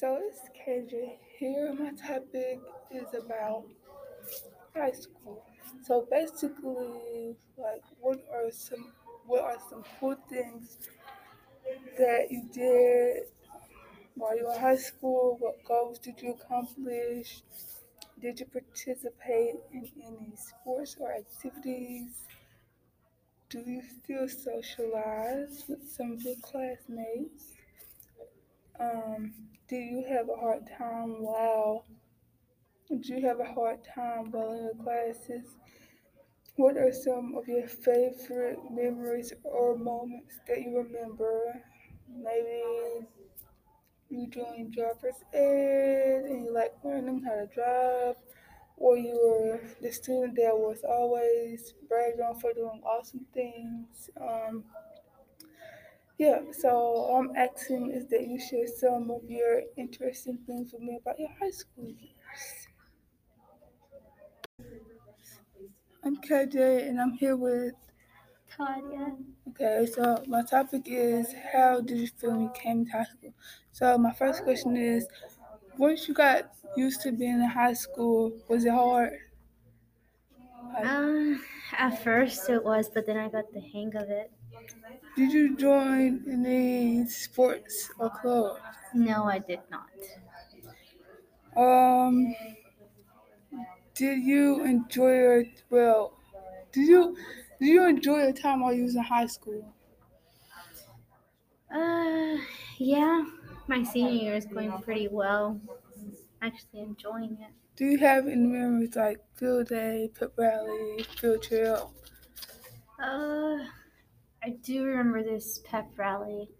So it's KJ. Here my topic is about high school. So basically, like, what are some what are some cool things that you did while you were in high school? What goals did you accomplish? Did you participate in any sports or activities? Do you still socialize with some of your classmates? Um, do you have a hard time while do you have a hard time while in your classes? What are some of your favorite memories or moments that you remember? Maybe you joined driver's ed and you like learning how to drive, or you were the student that was always bragged on for doing awesome things. Um, yeah, so I'm asking is that you share some of your interesting things with me about your high school years. I'm KJ and I'm here with Claudia. Okay, so my topic is how did you feel when you came to high school? So my first question is once you got used to being in high school, was it hard? Like, Um, at first it was, but then I got the hang of it. Did you join any sports or clubs? No, I did not. Um, did you enjoy your well? Did you did you enjoy your time while you was in high school? Uh, yeah, my senior year is going pretty well. Actually enjoying it. Do you have any memories like field day, pep rally, field trip? Uh, I do remember this pep rally.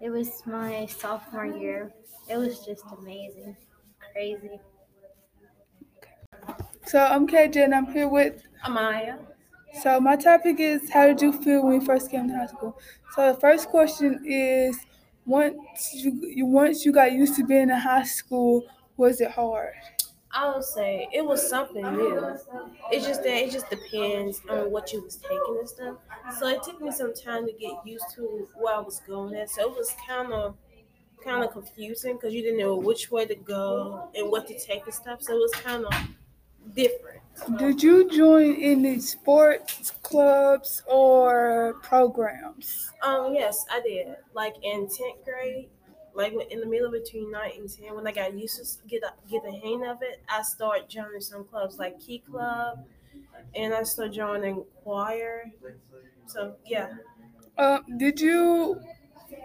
It was my sophomore year. It was just amazing, crazy. So I'm KJ and I'm here with Amaya. So my topic is how did you feel when you first came to high school? So the first question is once you, you once you got used to being in high school, was it hard? I would say it was something new. It's just that it just depends on what you was taking and stuff. So it took me some time to get used to where I was going at. So it was kind of kind of confusing because you didn't know which way to go and what to take and stuff. So it was kind of different. Did you join any sports clubs or programs? Um, yes, I did. Like in tenth grade, like in the middle between nine and ten, when I got used to get get the hang of it, I started joining some clubs like Key Club, and I started joining choir. So yeah, Um, did you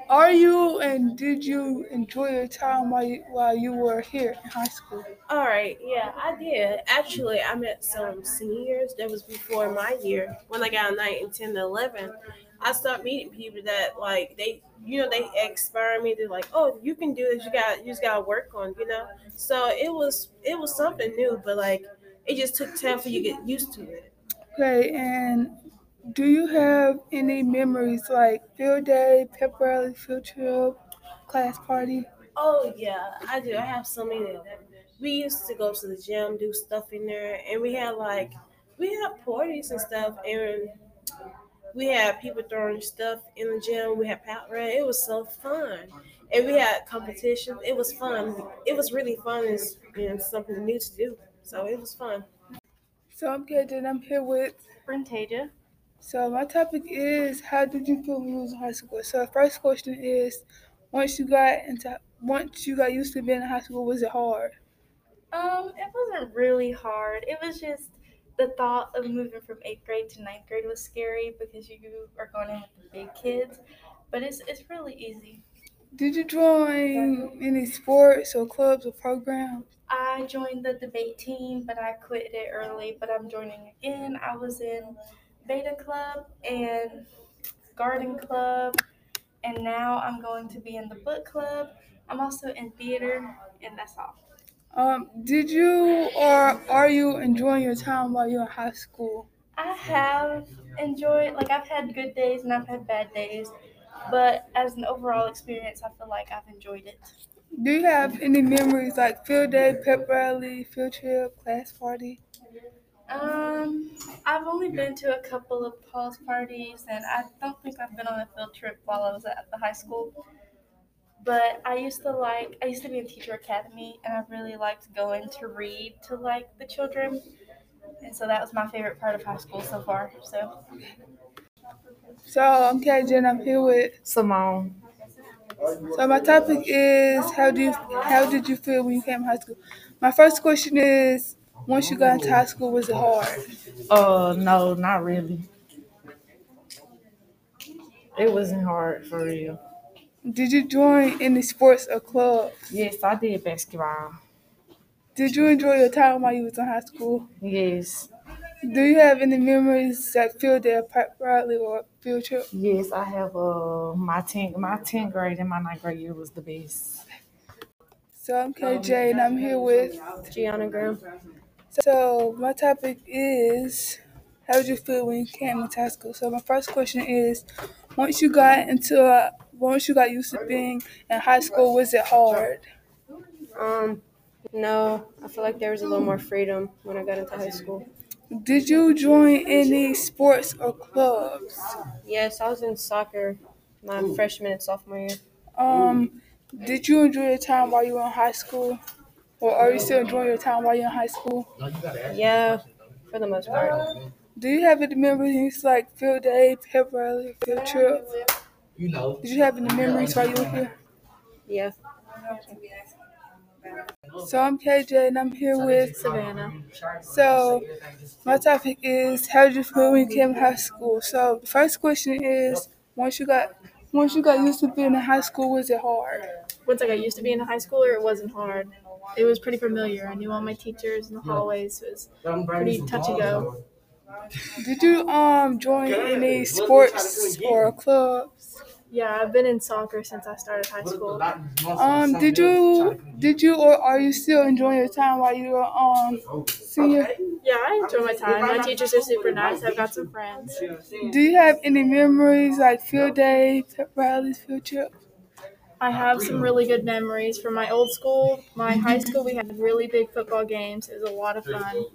are you and did you enjoy your time while you, while you were here in high school? all right, yeah, I did. Actually, I met some seniors that was before my year. When I got nine and ten and eleven, I started meeting people that like they, you know, they inspire me to like, oh, you can do this. You got, you just got to work on, you know. So it was, it was something new, but like it just took time for you to get used to it. Okay, and do you have any memories like field day, pep rally, field trip, class party? Oh yeah, I do. I have so many of them. We used to go to the gym, do stuff in there, and we had like we had parties and stuff, and we had people throwing stuff in the gym. We had pat run. It was so fun, and we had competitions. It was fun. It was really fun and, and something new to do. So it was fun. So I'm Kaden and I'm here with Brintasia. so my topic is how did you feel when you was in high school? So the first question is once you got into once you got used to being in high school, was it hard? Um, it wasn't really hard. It was just the thought of moving from eighth grade to ninth grade was scary because you are going in with the big kids. But it's it's really easy. Did you join any sports or clubs or programs? I joined the debate team, but I quit it early. But I'm joining again. I was in Beta Club and Garden Club, and now I'm going to be in the book club. I'm also in theater, and that's all. Um, did you or are you enjoying your time while you're in high school? I have enjoyed, like, I've had good days and I've had bad days, but as an overall experience, I feel like I've enjoyed it. Do you have any memories like field day, pep rally, field trip, class party? Um, I've only been to a couple of pause parties, and I don't think I've been on a field trip while I was at the high school. But I used to like I used to be in teacher academy and I really liked going to read to like the children. And so that was my favorite part of high school so far. So So I'm KJ and I'm here with Simone. So my topic is how do you how did you feel when you came to high school? My first question is once you got into high school was it hard? Uh, no, not really. It wasn't hard for real. Did you join any sports or clubs? Yes, I did basketball. Did you enjoy your time while you was in high school? Yes, Do you have any memories that field day, pep rally, or field trip? yes, I have. Uh, my ten, my tenth grade and my ninth grade year was the best. So I'm KJ and I'm here with. Gianna Graham. So my topic is how did you feel when you came into high school? So my first question is once you got into a, once you got used to being in high school, was it hard? Um, no, I feel like there was a little more freedom when I got into high school. Did you join any sports or clubs? Yes, I was in soccer my freshman and sophomore year. Um, did you enjoy your time while you were in high school? Or are you still enjoying your time while you're in high school? Yeah, for the most part. Do you have any memories like field day, pep rally, field trip? You know. Did you have any memories while you were here? Yeah. So I'm KJ and I'm here with Savannah. So my topic is how did you feel when you came to high school? So the first question is once you got once you got used to being in high school, was it hard? once I got used to being a high schooler, it wasn't hard. It was pretty familiar. I knew all my teachers in the hallways. It was pretty touch and go. Did you um join any sports or clubs? Yeah, I've been in soccer since I started high school. Um, did you did you or are you still enjoying your time while you were um senior? Yeah, I enjoy my time. My teachers are super nice. I've got some friends. Do you have any memories like field day, pep rallies, field trip? I have some really good memories from my old school. My high school, we had really big football games. It was a lot of fun.